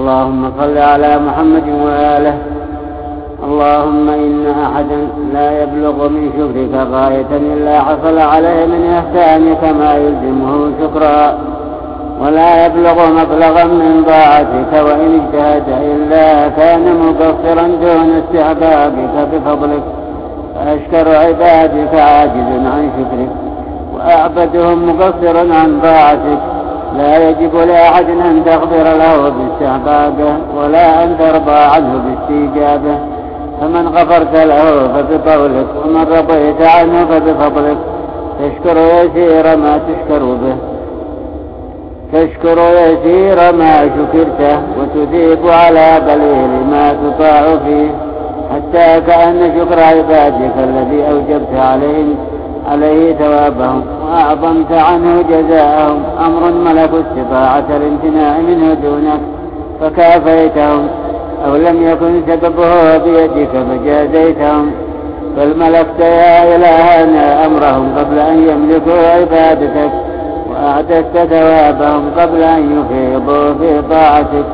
اللهم صل على محمد وآله. اللهم إن أحدا لا يبلغ من شكرك غاية إلا حصل عليه من إحسانك ما يلزمه شكرا. ولا يبلغ مبلغا من طاعتك وإن اجتهد إلا كان مقصرا دون استحبابك بفضلك. فأشكر عبادك عاجز عن شكرك وأعبدهم مقصر عن طاعتك. لا يجب لأحد أن تغفر له باستحبابه ولا أن ترضى عنه باستيجابه. فمن غفرت له فبقولك ومن رضيت عنه فبفضلك. تشكر يسير ما تشكر به. تشكر يسير ما شكرته وتثيب على قليل ما تطاع فيه. حتى كأن شكر عبادك الذي أوجبت عليهم عليه ثوابهم. وأعظمت عنه جزاءهم أمر ملك استطاعة الامتناع منه دونك فكافيتهم أو لم يكن سببه بيدك فجازيتهم. بل ملكت يا إلهنا أمرهم قبل أن يملكوا عبادتك وأعددت ثوابهم قبل أن يفيضوا في طاعتك.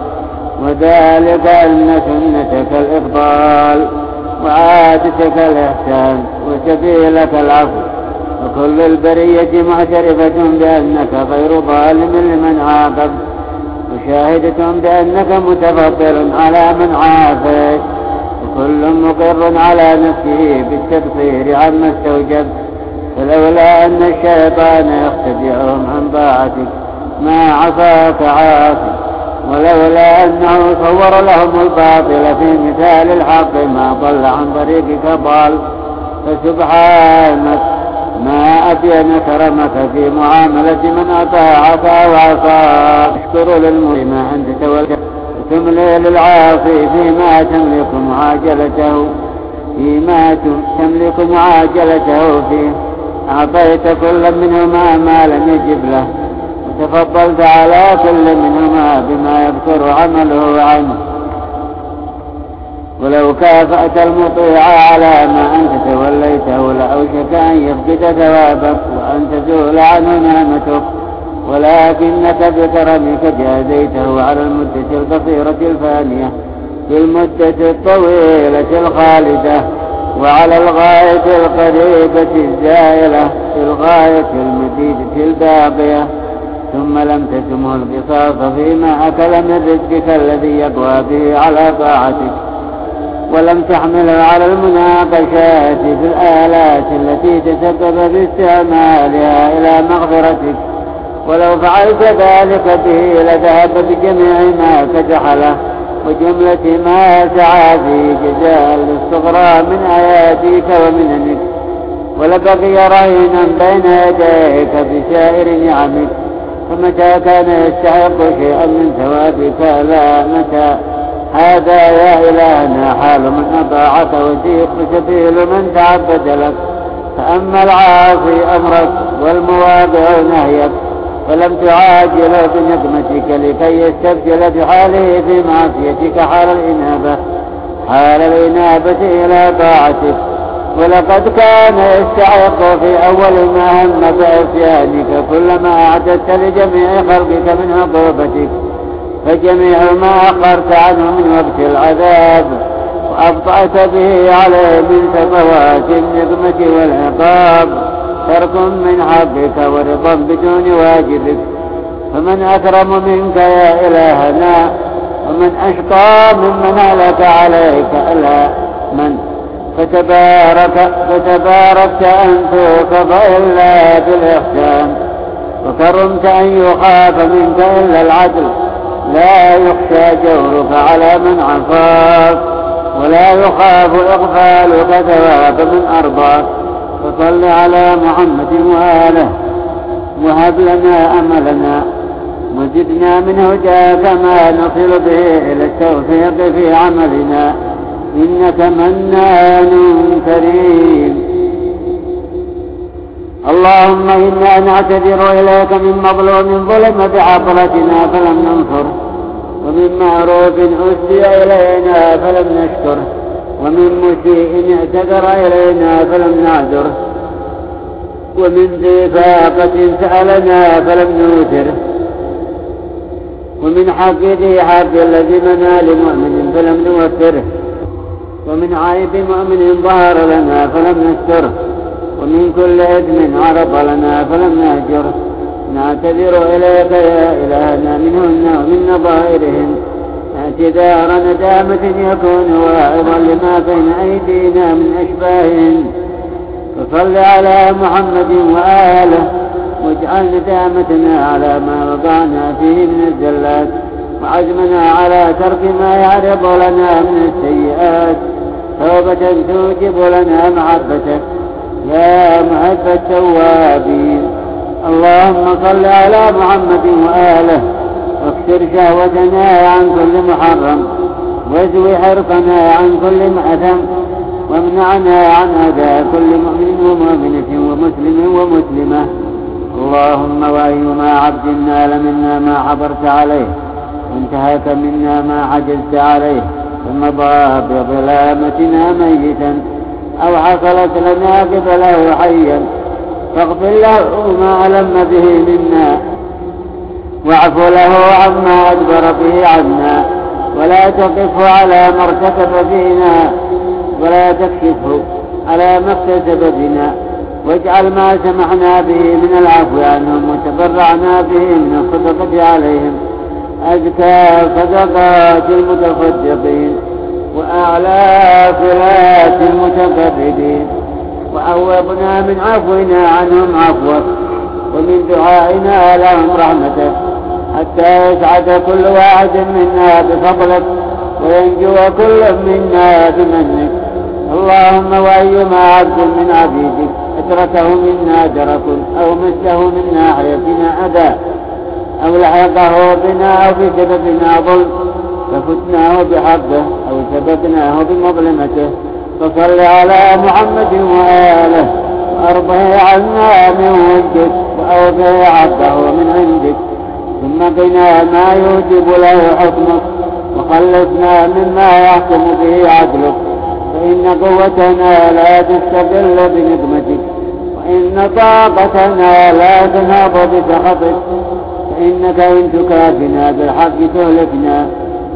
وذلك أن سنتك الإفضال وعادتك الإحسان وسبيلك العفو. وكل البرية معترفة بأنك غير ظالم لمن عاقب وشاهدة بأنك متفضل على من عافيت وكل مقر على نفسه بالتبصير عما استوجب. فلولا أن الشيطان يختدعهم عن طاعتك ما عصاك عاصي ولولا أنه صور لهم الباطل في مثال الحق ما ضل عن طريقك ضال. فسبحانك ما أبين كرمك في معاملة من أطاعك وعصاك اشكر للمسلم أنت تولى تملي للعاصي فيما تملك معاجلته. فيما تملك معاجلته فيه. أعطيت كل منهما ما لم يجب له. وتفضلت على كل منهما بما يذكر عمله عنه. ولو كافأت المطيع على ما أنت توليته لأوشك أن يفقد ثوابك وأن تزول عنه نعمتك ولكنك بكرمك جازيته على المدة القصيرة الفانية بالمدة الطويلة الخالدة وعلى الغاية القريبة الزائلة في الغاية المديدة الباقية. ثم لم تسمه القصاص فيما أكل من رزقك الذي يقوى به على طاعتك. ولم تحمله على المناقشات في الآلات التي تسبب باستعمالها إلى مغفرتك. ولو فعلت ذلك به لذهب بجميع ما كجحله وجملة ما سعى في جزاء الاستغراء من آياتك ومننك. ولبقي رهينا بين يديك بسائر نعمك فمتى كان يستحق شيئا من ثوابك؟ لا متى؟ هذا يا إلهنا حال من أطاعك وسيق سبيل من تعبد لك فأما العاصي أمرك والمواضع نهيك فلم تعاجل بنقمتك لكي يستبدل بحاله في معصيتك حال الإنابة. حال الإنابة إلى طاعتك. ولقد كان يستحق في أول ما هم بعصيانك كلما أعددت لجميع خلقك من عقوبتك. فجميع ما أخرت عنه من وقت العذاب وأبطأت به عليه من سطوات النقمة والعقاب. ترك من حقك ورضا بدون واجبك. فمن أكرم منك يا إلهنا ومن أشقى ممن هلك عليك ألا من. فتبارك فتباركت أن توقف إلا بالإحسان. وكرمت أن يخاف منك إلا العدل. لا يخشى جورك على من عصاك ولا يخاف إغفالك ثواب من أرضاك. فصل على محمد وآله وهب لنا أملنا وزدنا من هداك ما نصل به إلى التوفيق في عملنا. إنك منان كريم. اللهم إنا نعتذر إليك من مظلوم ظلم بعطلتنا فلم ننصره ومن معروف أسدي إلينا فلم نشكره ومن مسيء اعتذر إلينا فلم نعذره ومن ذي فاقة سألنا فلم نوتره ومن حق ذي حق الذي منى لمؤمن فلم نوفره ومن عيب مؤمن ظهر لنا فلم نستره ومن كل إثم عرض لنا فلم نهجره نعتذر إليك يا إلهنا منهن ومن نظائرهن اعتذار ندامة يكون واعظا لما بين أيدينا من أشباههن فصل على محمد وآله واجعل ندامتنا على ما وضعنا فيه من الزلات وعزمنا على ترك ما يعرض لنا من السيئات. توبة توجب لنا محبتك يا محب التوابين. اللهم صل على محمد وآله واكسر شهوتنا عن كل محرم وازوي حرصنا عن كل مأثم وامنعنا عن أذى كل مؤمن ومؤمنة ومسلم ومسلمة. اللهم وأيما عبد نال منا ما حضرت عليه وانتهك منا ما عجزت عليه فمضى بظلامتنا ميتا أو حصلت لنا قبله حيا. فاغفر له ما ألم به منا. واعف له عما أدبر به عنا. ولا تقفه على ما ارتكب فينا. ولا تكشفه على ما اكتسب بنا واجعل ما سمحنا به من العفو عنهم وتبرعنا به من الصدقة عليهم. أزكى صدقات المتصدقين وأعلى صلات المتقربين. وعوضنا من عفونا عنهم عفوك ومن دعائنا لهم رحمتك حتى يسعد كل واحد منا بفضلك وينجو كل منا بمنك. اللهم وأيما عبد من عبيدك أدركه منا درك أو مسه من ناحيتنا أذى. أو لحقه بنا أو بسببنا ظلم. ففتناه بحقه أو سببناه بمظلمته. فصل على محمد وآله وأرضه عنا من وجدك وأوفي عبده من عندك. ثم قنا ما يوجب له حكمك وخلصنا مما يحكم به عدلك. فإن قوتنا لا تستقل بنقمتك. وإن طاقتنا لا تنهض بسخطك. فإنك إن تكافنا بالحق تهلكنا.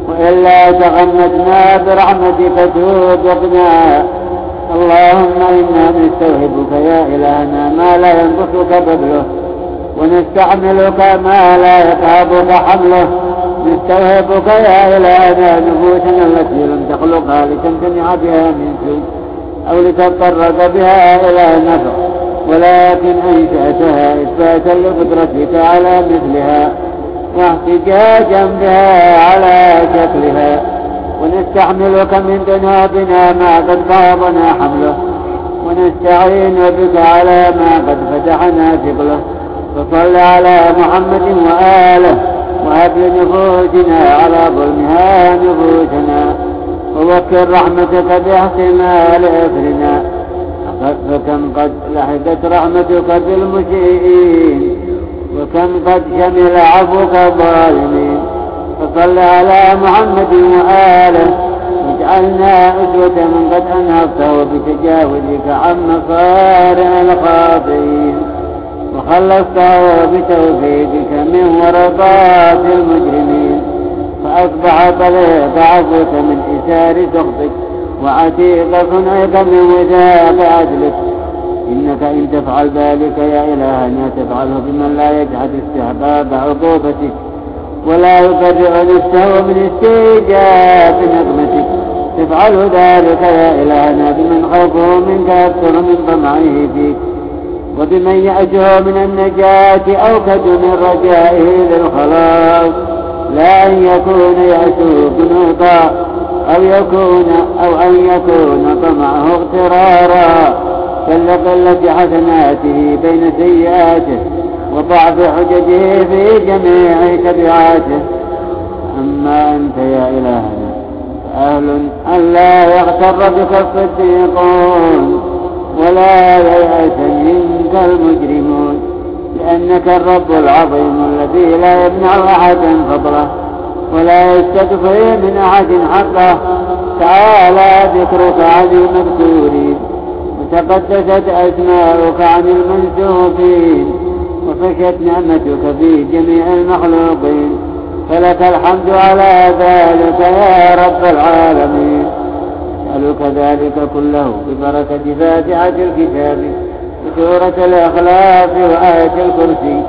وإلا تغمدنا برحمتك توبقنا اللهم إنا نستوهبك يا إلهنا ما لا ينقصك بذله ونستعملك ما لا يتعبك حمله. نستوهبك يا إلهنا نفوسنا التي لم تخلقها لتمتنع بها من سوء أو لتضطرك بها إلى نفع ولكن أنشأتها إثباتا لقدرتك على مثلها. واحتجاجا بها على شكلها. ونستحملك من ذنوبنا ما قد فاضنا حمله. ونستعين بك على ما قد فتحنا ثقله فصل على محمد وآله وهب لنفوسنا على ظلمها نفوسنا. ووكل رحمتك باحتمال أثرنا. فكم قد لحقت رحمتك بالمسيئين وكم قد شمل عفوك الظالمين. فصل على محمد وآله واجعلنا أسوة من قد أنهضته بتجاوزك عن مصارع الخاطئين. وخلصته بتوفيقك من ورطات المجرمين. فأصبح طريق عفوك من إثار سخطك وعتيق صنعك من وثاق عدلك إنك إن تفعل ذلك يا إلهنا تفعله بمن لا يجحد استحباب عقوبتك ولا يقرع نفسه من استيجاب نقمتك تفعل ذلك يا إلهنا بمن خوفه منك أكثر من طمعه فيك. وبمن يأجه من النجاة أوكد من رجائه للخلاص. لا أن يكون يأسه قنوطا أو يكون أو أن يكون طمعه اغترارا. كالقلة حسناته بين سيئاته وضعف حججه في جميع تبعاته أما أنت يا إلهنا فأهل أن لا يغتر بك الصديقون ولا ييأس منك المجرمون لأنك الرب العظيم الذي لا يمنع أحدا فضله ولا يستكفي من أحد حقه. تعالى ذكرك عن المذكورين وتقدست أسماؤك عن المنسوبين وفشت نعمتك في جميع المخلوقين فلك الحمد على ذلك يا رب العالمين نسألك ذلك كله ببركة فاتحة الكتاب وسورة الإخلاص وآية الكرسي